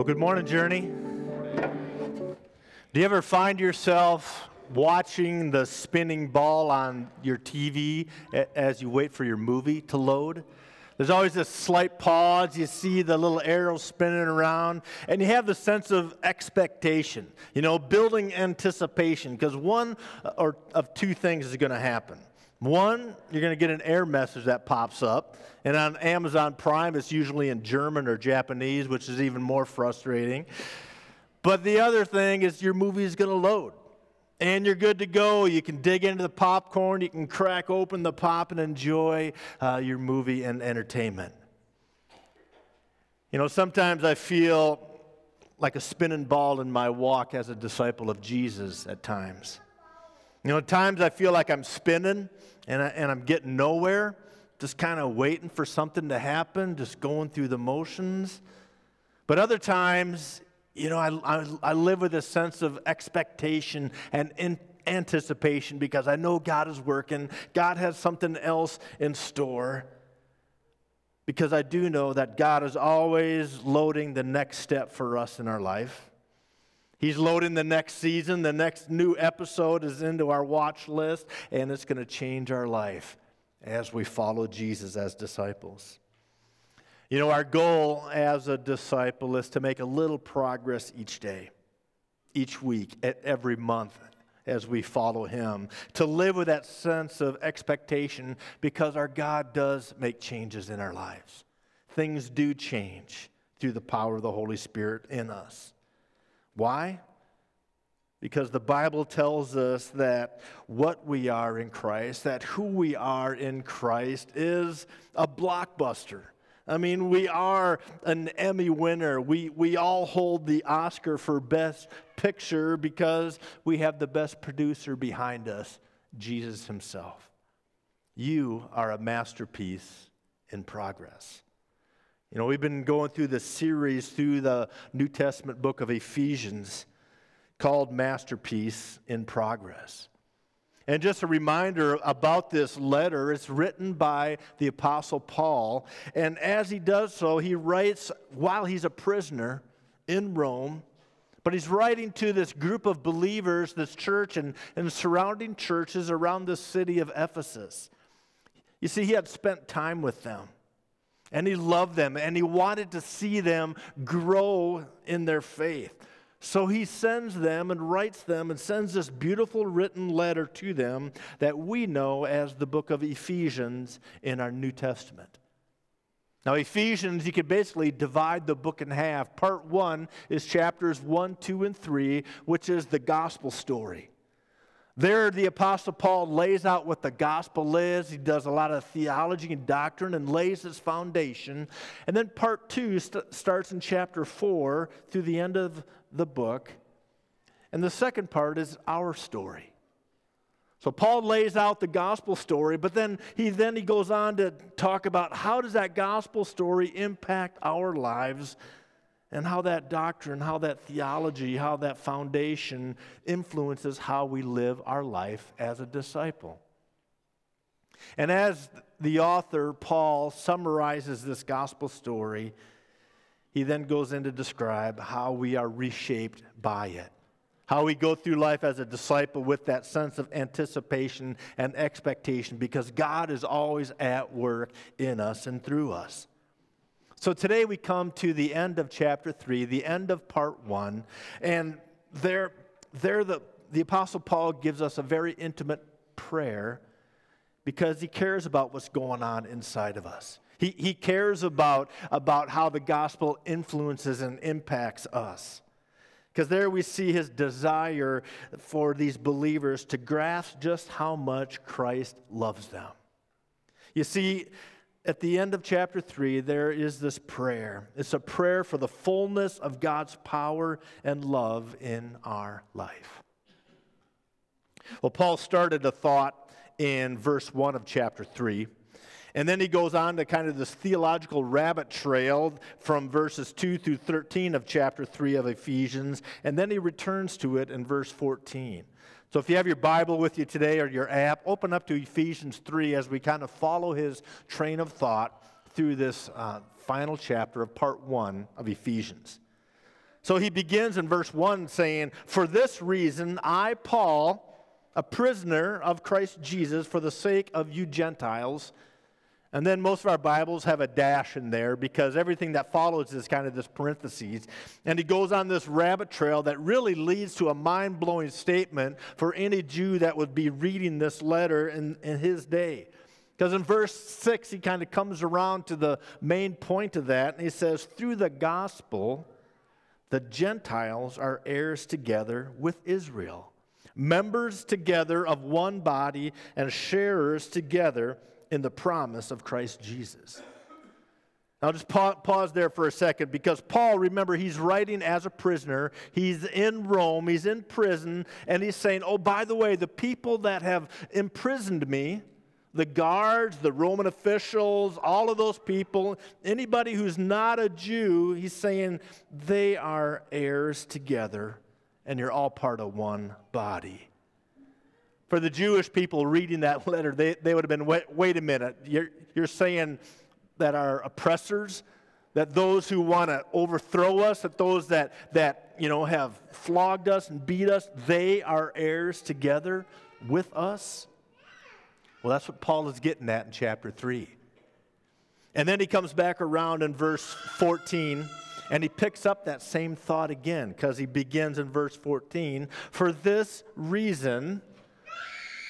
Well, good morning, Journey. Do you ever find yourself watching the spinning ball on your TV as you wait for your movie to load? There's always this slight pause. You see the little arrow spinning around, and you have the sense of expectation, you know, building anticipation, because one uh, or of two things is going to happen. One, you're going to get an error message that pops up. And on Amazon Prime, it's usually in German or Japanese, which is even more frustrating. But the other thing is your movie is going to load. And you're good to go. You can dig into the popcorn, you can crack open the pop and enjoy uh, your movie and entertainment. You know, sometimes I feel like a spinning ball in my walk as a disciple of Jesus at times. You know, at times I feel like I'm spinning and, I, and I'm getting nowhere, just kind of waiting for something to happen, just going through the motions. But other times, you know, I, I, I live with a sense of expectation and in, anticipation because I know God is working, God has something else in store. Because I do know that God is always loading the next step for us in our life. He's loading the next season. The next new episode is into our watch list, and it's going to change our life as we follow Jesus as disciples. You know, our goal as a disciple is to make a little progress each day, each week, at every month as we follow Him, to live with that sense of expectation because our God does make changes in our lives. Things do change through the power of the Holy Spirit in us. Why? Because the Bible tells us that what we are in Christ, that who we are in Christ, is a blockbuster. I mean, we are an Emmy winner. We, we all hold the Oscar for Best Picture because we have the best producer behind us, Jesus Himself. You are a masterpiece in progress. You know, we've been going through the series through the New Testament book of Ephesians called Masterpiece in Progress. And just a reminder about this letter, it's written by the Apostle Paul. And as he does so, he writes while he's a prisoner in Rome. But he's writing to this group of believers, this church, and, and surrounding churches around the city of Ephesus. You see, he had spent time with them. And he loved them and he wanted to see them grow in their faith. So he sends them and writes them and sends this beautiful written letter to them that we know as the book of Ephesians in our New Testament. Now, Ephesians, you could basically divide the book in half. Part one is chapters one, two, and three, which is the gospel story. There, the Apostle Paul lays out what the gospel is. He does a lot of theology and doctrine and lays his foundation. And then part two st- starts in chapter four through the end of the book. And the second part is our story. So Paul lays out the gospel story, but then he then he goes on to talk about how does that gospel story impact our lives and how that doctrine, how that theology, how that foundation influences how we live our life as a disciple. And as the author, Paul, summarizes this gospel story, he then goes in to describe how we are reshaped by it. How we go through life as a disciple with that sense of anticipation and expectation because God is always at work in us and through us. So today we come to the end of chapter 3, the end of part 1, and there, there the, the Apostle Paul gives us a very intimate prayer because he cares about what's going on inside of us. He, he cares about, about how the gospel influences and impacts us. Because there we see his desire for these believers to grasp just how much Christ loves them. You see, at the end of chapter 3, there is this prayer. It's a prayer for the fullness of God's power and love in our life. Well, Paul started a thought in verse 1 of chapter 3. And then he goes on to kind of this theological rabbit trail from verses 2 through 13 of chapter 3 of Ephesians. And then he returns to it in verse 14. So if you have your Bible with you today or your app, open up to Ephesians 3 as we kind of follow his train of thought through this uh, final chapter of part 1 of Ephesians. So he begins in verse 1 saying, For this reason, I, Paul, a prisoner of Christ Jesus for the sake of you Gentiles. And then most of our Bibles have a dash in there because everything that follows is kind of this parentheses. And he goes on this rabbit trail that really leads to a mind blowing statement for any Jew that would be reading this letter in, in his day. Because in verse 6, he kind of comes around to the main point of that, and he says, Through the gospel, the Gentiles are heirs together with Israel, members together of one body, and sharers together in the promise of Christ Jesus. I'll just pause there for a second because Paul, remember, he's writing as a prisoner. He's in Rome, he's in prison, and he's saying, Oh, by the way, the people that have imprisoned me, the guards, the Roman officials, all of those people, anybody who's not a Jew, he's saying they are heirs together and you're all part of one body. For the Jewish people reading that letter, they, they would have been, wait, wait a minute, you're, you're saying that our oppressors, that those who want to overthrow us, that those that, that you know, have flogged us and beat us, they are heirs together with us? Well, that's what Paul is getting at in chapter 3. And then he comes back around in verse 14 and he picks up that same thought again because he begins in verse 14 For this reason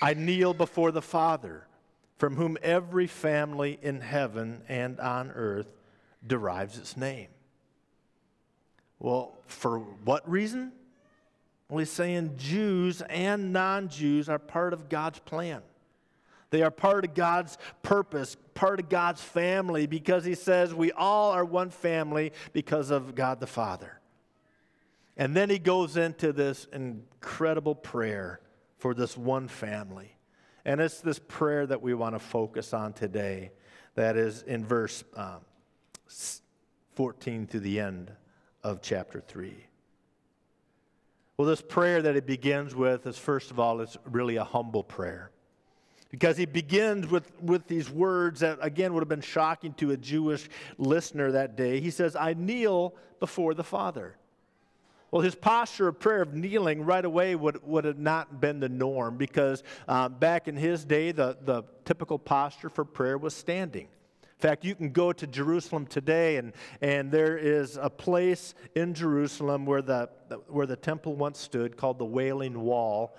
I kneel before the Father, from whom every family in heaven and on earth derives its name. Well, for what reason? Well, he's saying Jews and non Jews are part of God's plan. They are part of God's purpose, part of God's family, because he says we all are one family because of God the Father. And then he goes into this incredible prayer for this one family. And it's this prayer that we want to focus on today, that is in verse um, 14 to the end of chapter 3. Well, this prayer that it begins with is, first of all, it's really a humble prayer because he begins with, with these words that, again, would have been shocking to a Jewish listener that day. He says, I kneel before the Father. Well, his posture of prayer of kneeling right away would, would have not been the norm because uh, back in his day, the, the typical posture for prayer was standing. In fact, you can go to Jerusalem today, and, and there is a place in Jerusalem where the, where the temple once stood called the Wailing Wall.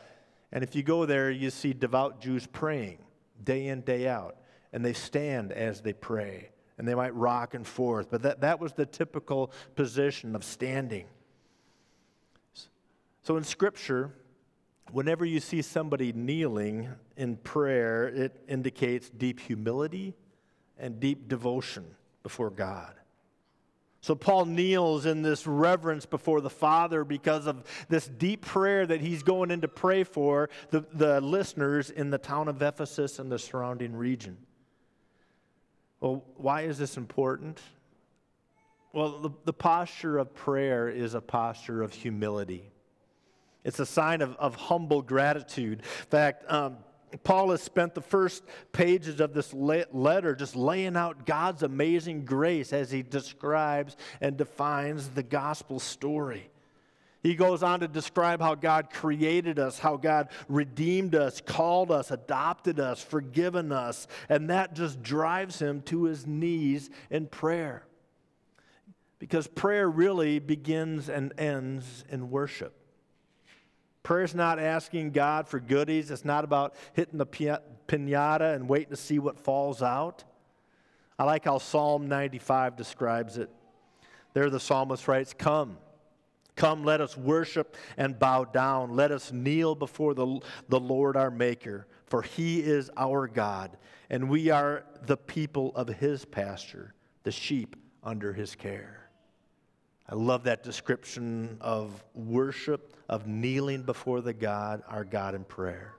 And if you go there, you see devout Jews praying day in, day out. And they stand as they pray. And they might rock and forth. But that, that was the typical position of standing. So in Scripture, whenever you see somebody kneeling in prayer, it indicates deep humility and deep devotion before God. So Paul kneels in this reverence before the Father because of this deep prayer that he's going in to pray for the, the listeners in the town of Ephesus and the surrounding region. Well, why is this important? Well, the, the posture of prayer is a posture of humility. It's a sign of, of humble gratitude. In fact, um, Paul has spent the first pages of this letter just laying out God's amazing grace as he describes and defines the gospel story. He goes on to describe how God created us, how God redeemed us, called us, adopted us, forgiven us, and that just drives him to his knees in prayer. Because prayer really begins and ends in worship. Prayer is not asking God for goodies. It's not about hitting the pinata and waiting to see what falls out. I like how Psalm 95 describes it. There, the psalmist writes, Come, come, let us worship and bow down. Let us kneel before the, the Lord our Maker, for he is our God, and we are the people of his pasture, the sheep under his care. I love that description of worship, of kneeling before the God, our God in prayer.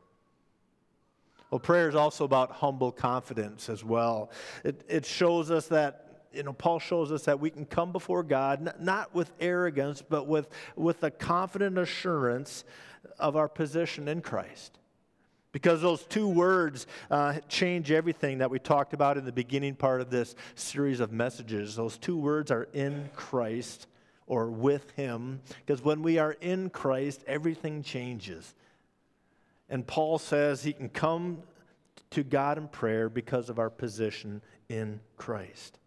Well, prayer is also about humble confidence as well. It, it shows us that, you know, Paul shows us that we can come before God not with arrogance, but with, with a confident assurance of our position in Christ. Because those two words uh, change everything that we talked about in the beginning part of this series of messages. Those two words are in Christ or with Him, because when we are in Christ, everything changes. And Paul says he can come to God in prayer because of our position in Christ.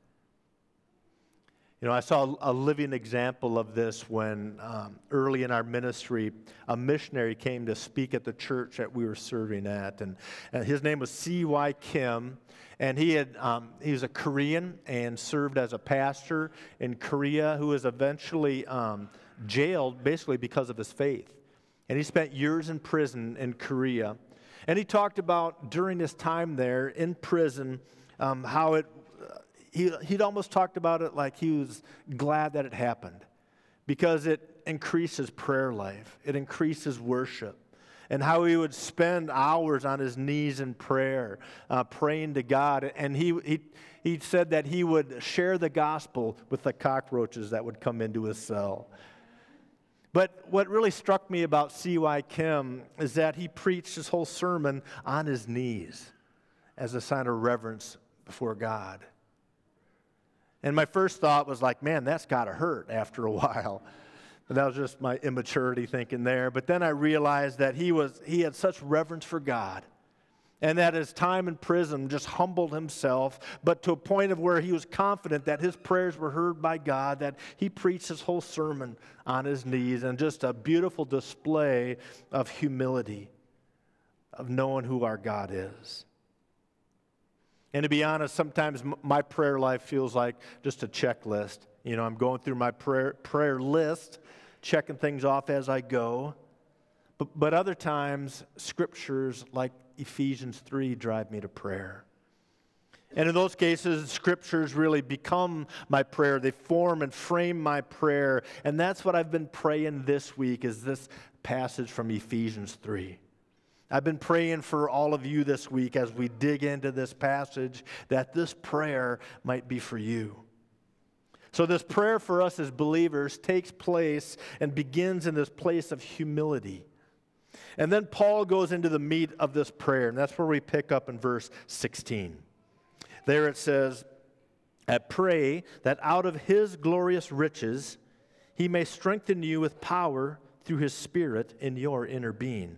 You know, I saw a living example of this when um, early in our ministry, a missionary came to speak at the church that we were serving at. And, and his name was C.Y. Kim. And he, had, um, he was a Korean and served as a pastor in Korea who was eventually um, jailed basically because of his faith. And he spent years in prison in Korea. And he talked about during his time there in prison um, how it he, he'd almost talked about it like he was glad that it happened because it increases prayer life, it increases worship. And how he would spend hours on his knees in prayer, uh, praying to God. And he, he, he said that he would share the gospel with the cockroaches that would come into his cell. But what really struck me about C.Y. Kim is that he preached his whole sermon on his knees as a sign of reverence before God. And my first thought was like, man, that's got to hurt after a while. But that was just my immaturity thinking there. But then I realized that he was he had such reverence for God. And that his time in prison just humbled himself, but to a point of where he was confident that his prayers were heard by God, that he preached his whole sermon on his knees, and just a beautiful display of humility, of knowing who our God is. And to be honest, sometimes my prayer life feels like just a checklist. You know, I'm going through my prayer, prayer list, checking things off as I go. But, but other times, scriptures like Ephesians 3 drive me to prayer. And in those cases, scriptures really become my prayer. They form and frame my prayer. And that's what I've been praying this week is this passage from Ephesians 3. I've been praying for all of you this week as we dig into this passage that this prayer might be for you. So, this prayer for us as believers takes place and begins in this place of humility. And then Paul goes into the meat of this prayer, and that's where we pick up in verse 16. There it says, I pray that out of his glorious riches he may strengthen you with power through his Spirit in your inner being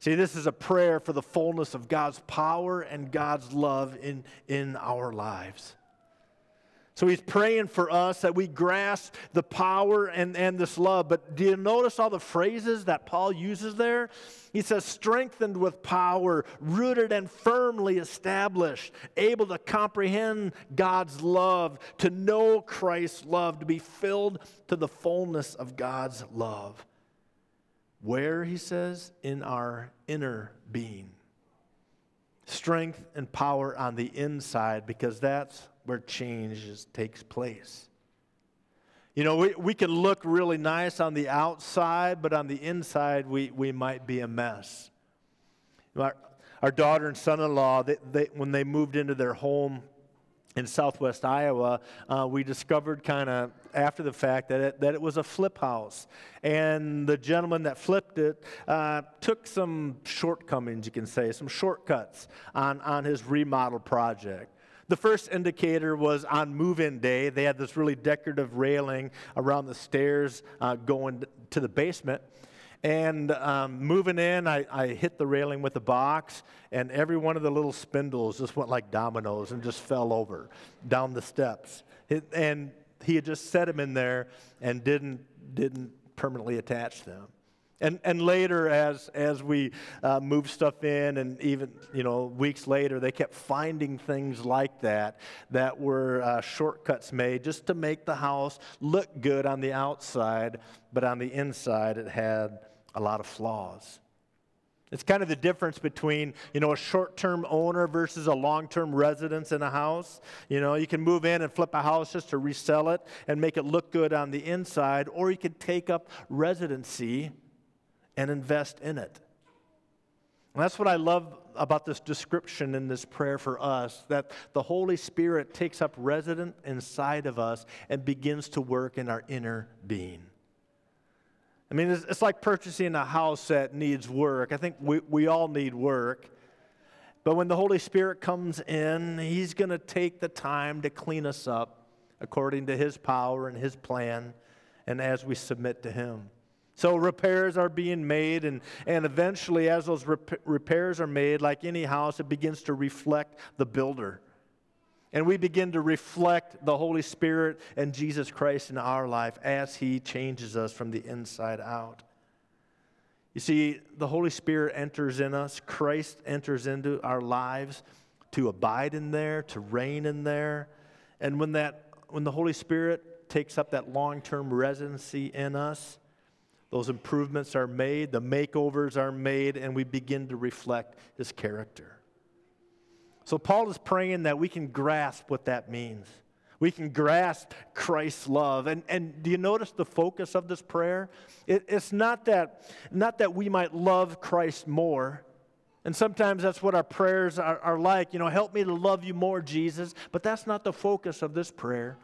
See, this is a prayer for the fullness of God's power and God's love in, in our lives. So he's praying for us that we grasp the power and, and this love. But do you notice all the phrases that Paul uses there? He says, strengthened with power, rooted and firmly established, able to comprehend God's love, to know Christ's love, to be filled to the fullness of God's love. Where, he says, in our inner being. Strength and power on the inside, because that's where change takes place. You know, we, we can look really nice on the outside, but on the inside, we, we might be a mess. Our, our daughter and son in law, they, they, when they moved into their home in southwest Iowa, uh, we discovered kind of after the fact that it, that it was a flip house. And the gentleman that flipped it uh, took some shortcomings, you can say, some shortcuts on, on his remodel project. The first indicator was on move in day. They had this really decorative railing around the stairs uh, going to the basement. And um, moving in, I, I hit the railing with the box, and every one of the little spindles just went like dominoes and just fell over down the steps. It, and he had just set them in there and didn't, didn't permanently attach them. And, and later, as, as we uh, moved stuff in, and even you know weeks later, they kept finding things like that that were uh, shortcuts made just to make the house look good on the outside, but on the inside, it had a lot of flaws. It's kind of the difference between, you know, a short-term owner versus a long-term residence in a house. You know, you can move in and flip a house just to resell it and make it look good on the inside, or you could take up residency and invest in it. And that's what I love about this description in this prayer for us that the Holy Spirit takes up residence inside of us and begins to work in our inner being. I mean, it's, it's like purchasing a house that needs work. I think we, we all need work. But when the Holy Spirit comes in, He's going to take the time to clean us up according to His power and His plan, and as we submit to Him. So repairs are being made, and, and eventually, as those rep- repairs are made, like any house, it begins to reflect the builder. And we begin to reflect the Holy Spirit and Jesus Christ in our life as He changes us from the inside out. You see, the Holy Spirit enters in us, Christ enters into our lives to abide in there, to reign in there. And when, that, when the Holy Spirit takes up that long term residency in us, those improvements are made, the makeovers are made, and we begin to reflect His character. So, Paul is praying that we can grasp what that means. We can grasp Christ's love. And, and do you notice the focus of this prayer? It, it's not that, not that we might love Christ more. And sometimes that's what our prayers are, are like. You know, help me to love you more, Jesus. But that's not the focus of this prayer.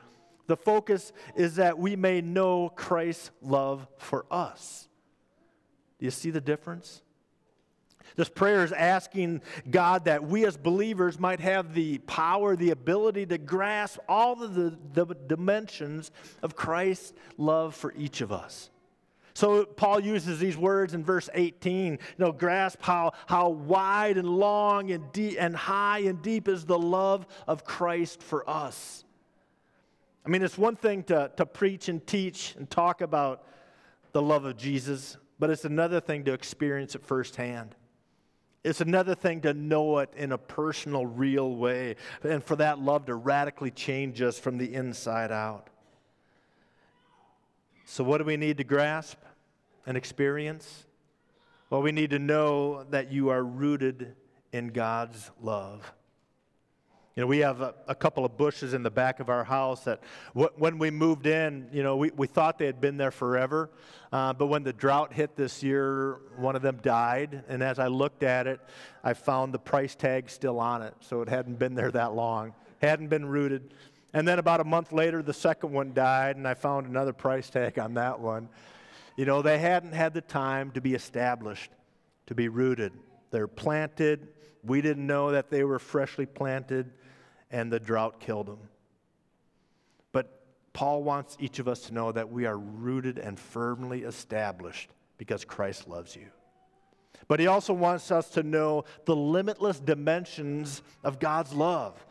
The focus is that we may know Christ's love for us. Do you see the difference? This prayer is asking God that we as believers might have the power, the ability to grasp all of the, the dimensions of Christ's love for each of us. So Paul uses these words in verse 18, you know, grasp how, how wide and long and deep and high and deep is the love of Christ for us. I mean, it's one thing to, to preach and teach and talk about the love of Jesus, but it's another thing to experience it firsthand. It's another thing to know it in a personal, real way, and for that love to radically change us from the inside out. So, what do we need to grasp and experience? Well, we need to know that you are rooted in God's love. You know, we have a, a, couple of bushes in the back of our house that w- when we moved in, you know, we, we thought they had been there forever. Uh, but when the drought hit this year, one of them died. And as I looked at it, I found the price tag still on it. So it hadn't been there that long, hadn't been rooted. And then about a month later, the second one died, and I found another price tag on that one. You know, they hadn't had the time to be established, to be rooted. They're planted. We didn't know that they were freshly planted and the drought killed them. But Paul wants each of us to know that we are rooted and firmly established because Christ loves you. But he also wants us to know the limitless dimensions of God's love.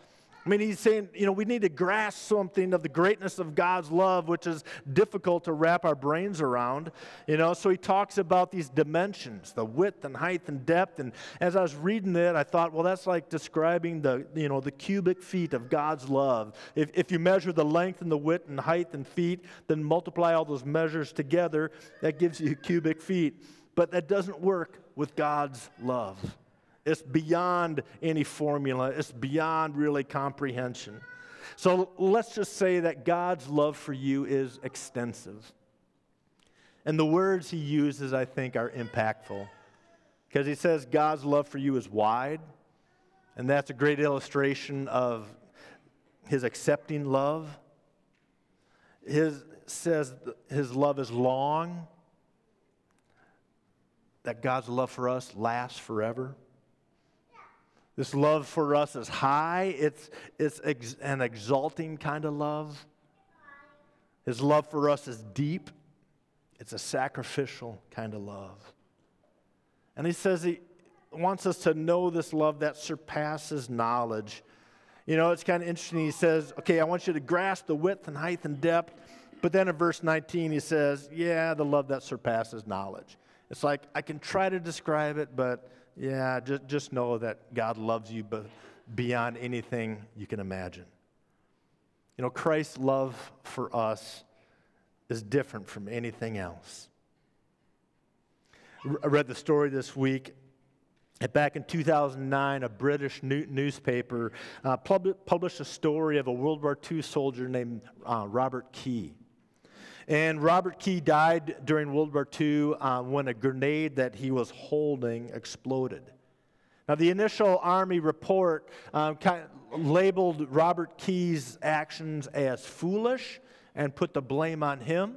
I mean, he's saying, you know, we need to grasp something of the greatness of God's love, which is difficult to wrap our brains around, you know. So he talks about these dimensions, the width and height and depth. And as I was reading it, I thought, well, that's like describing the, you know, the cubic feet of God's love. If, if you measure the length and the width and height and feet, then multiply all those measures together, that gives you cubic feet. But that doesn't work with God's love. It's beyond any formula, it's beyond really comprehension. So let's just say that God's love for you is extensive. And the words he uses, I think, are impactful. Because he says God's love for you is wide, and that's a great illustration of his accepting love. His says his love is long, that God's love for us lasts forever. This love for us is high, it's, it's ex- an exalting kind of love. His love for us is deep, it's a sacrificial kind of love. And he says he wants us to know this love that surpasses knowledge. You know, it's kind of interesting. He says, okay, I want you to grasp the width and height and depth. But then in verse 19, he says, yeah, the love that surpasses knowledge. It's like, I can try to describe it, but yeah, just, just know that God loves you beyond anything you can imagine. You know, Christ's love for us is different from anything else. I read the story this week Back in 2009, a British newspaper uh, published a story of a World War II soldier named uh, Robert Key. And Robert Key died during World War II uh, when a grenade that he was holding exploded. Now, the initial Army report um, kind of labeled Robert Key's actions as foolish and put the blame on him.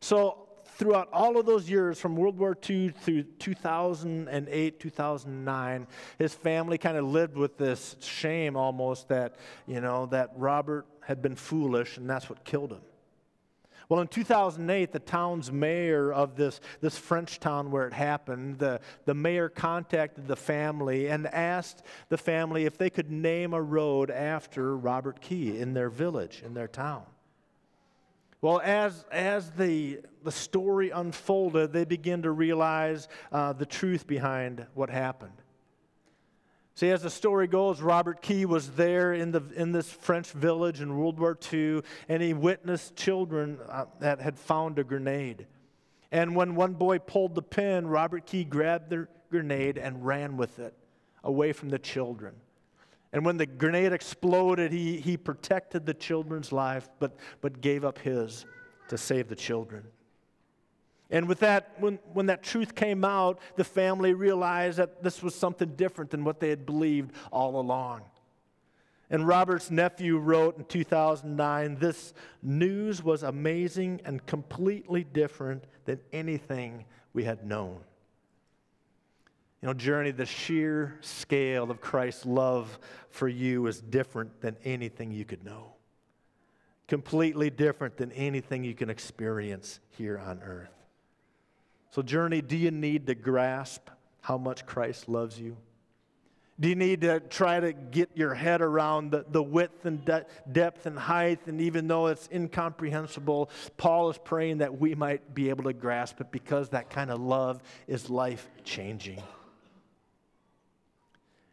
So, throughout all of those years, from World War II through 2008, 2009, his family kind of lived with this shame almost that, you know, that Robert had been foolish and that's what killed him. Well, in 2008, the town's mayor of this, this French town where it happened, the, the mayor contacted the family and asked the family if they could name a road after Robert Key in their village, in their town. Well, as, as the, the story unfolded, they began to realize uh, the truth behind what happened. See, as the story goes, Robert Key was there in, the, in this French village in World War II, and he witnessed children uh, that had found a grenade. And when one boy pulled the pin, Robert Key grabbed the grenade and ran with it away from the children. And when the grenade exploded, he, he protected the children's life, but, but gave up his to save the children. And with that, when, when that truth came out, the family realized that this was something different than what they had believed all along. And Robert's nephew wrote in 2009 this news was amazing and completely different than anything we had known. You know, Journey, the sheer scale of Christ's love for you is different than anything you could know. Completely different than anything you can experience here on earth. So, Journey, do you need to grasp how much Christ loves you? Do you need to try to get your head around the, the width and de- depth and height? And even though it's incomprehensible, Paul is praying that we might be able to grasp it because that kind of love is life changing.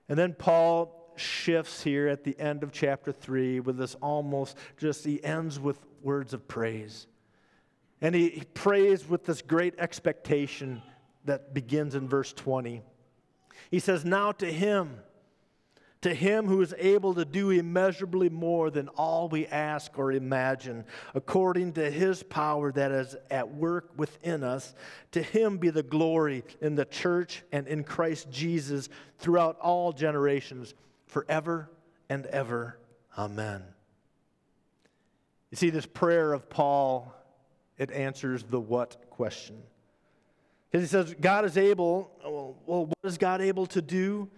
And then Paul shifts here at the end of chapter 3 with this almost just, he ends with words of praise. And he, he prays with this great expectation that begins in verse 20. He says, Now to him, to him who is able to do immeasurably more than all we ask or imagine, according to his power that is at work within us, to him be the glory in the church and in Christ Jesus throughout all generations, forever and ever. Amen. You see, this prayer of Paul it answers the what question. Because he says, God is able, oh, well, what is God able to do?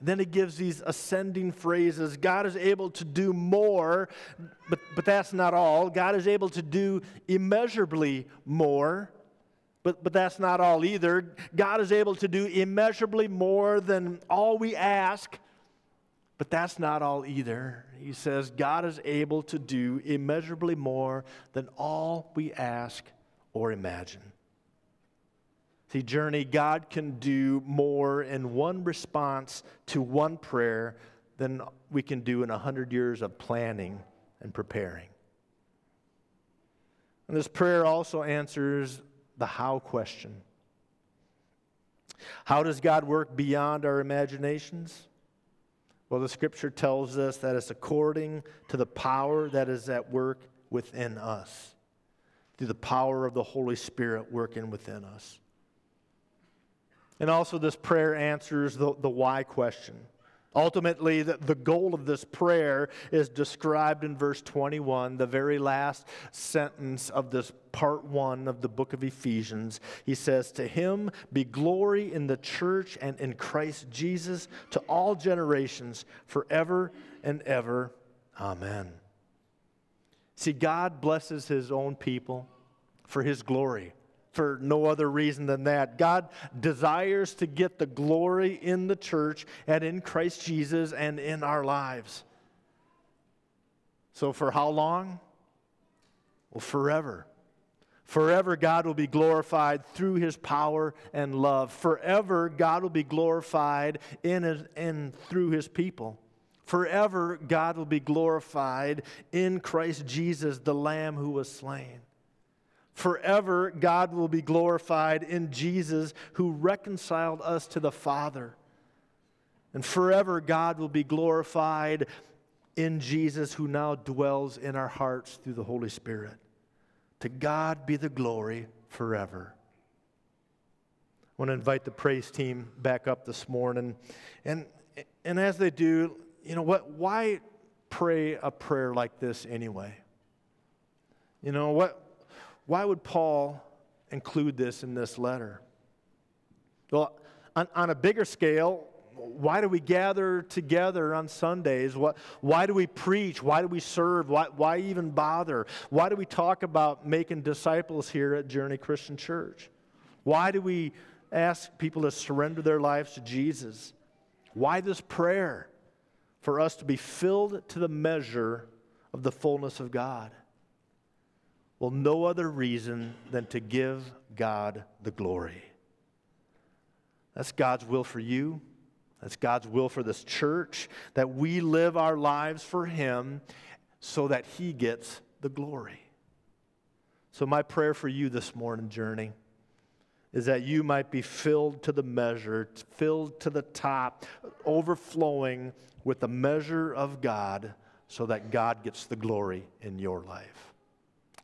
Then he gives these ascending phrases. God is able to do more, but, but that's not all. God is able to do immeasurably more, but, but that's not all either. God is able to do immeasurably more than all we ask, but that's not all either. He says, God is able to do immeasurably more than all we ask or imagine. See, Journey, God can do more in one response to one prayer than we can do in a hundred years of planning and preparing. And this prayer also answers the how question. How does God work beyond our imaginations? Well, the scripture tells us that it's according to the power that is at work within us, through the power of the Holy Spirit working within us. And also, this prayer answers the, the why question. Ultimately, the, the goal of this prayer is described in verse 21, the very last sentence of this part one of the book of Ephesians. He says, To him be glory in the church and in Christ Jesus to all generations, forever and ever. Amen. See, God blesses his own people for his glory for no other reason than that. God desires to get the glory in the church and in Christ Jesus and in our lives. So, for how long? Well, forever. Forever, God will be glorified through his power and love. Forever, God will be glorified in and through his people. Forever, God will be glorified in Christ Jesus, the Lamb who was slain. Forever, God will be glorified in Jesus who reconciled us to the Father And forever, God will be glorified in Jesus, who now dwells in our hearts through the Holy Spirit. To God be the glory forever. I want to invite the praise team back up this morning. And, and as they do, you know what? Why pray a prayer like this anyway? You know, what, why would Paul include this in this letter? Well, on, on a bigger scale, why do we gather together on Sundays? What, why do we preach? Why do we serve? Why, why even bother? Why do we talk about making disciples here at Journey Christian Church? Why do we ask people to surrender their lives to Jesus? Why this prayer? For us to be filled to the measure of the fullness of God. Well, no other reason than to give God the glory. That's God's will for you. That's God's will for this church, that we live our lives for Him so that He gets the glory. So, my prayer for you this morning, Journey, is that you might be filled to the measure, filled to the top, overflowing with the measure of God, so that God gets the glory in your life.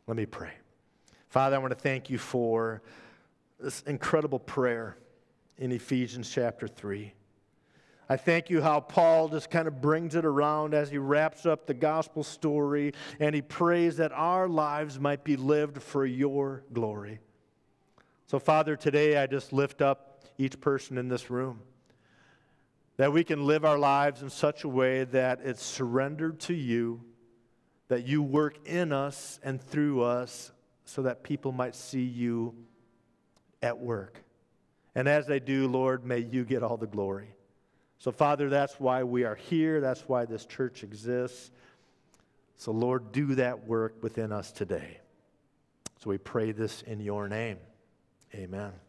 Let me pray. Father, I want to thank you for this incredible prayer in Ephesians chapter 3. I thank you how Paul just kind of brings it around as he wraps up the gospel story and he prays that our lives might be lived for your glory. So, Father, today I just lift up each person in this room that we can live our lives in such a way that it's surrendered to you that you work in us and through us so that people might see you at work. And as they do, Lord, may you get all the glory. So, Father, that's why we are here. That's why this church exists. So, Lord, do that work within us today. So we pray this in your name. Amen.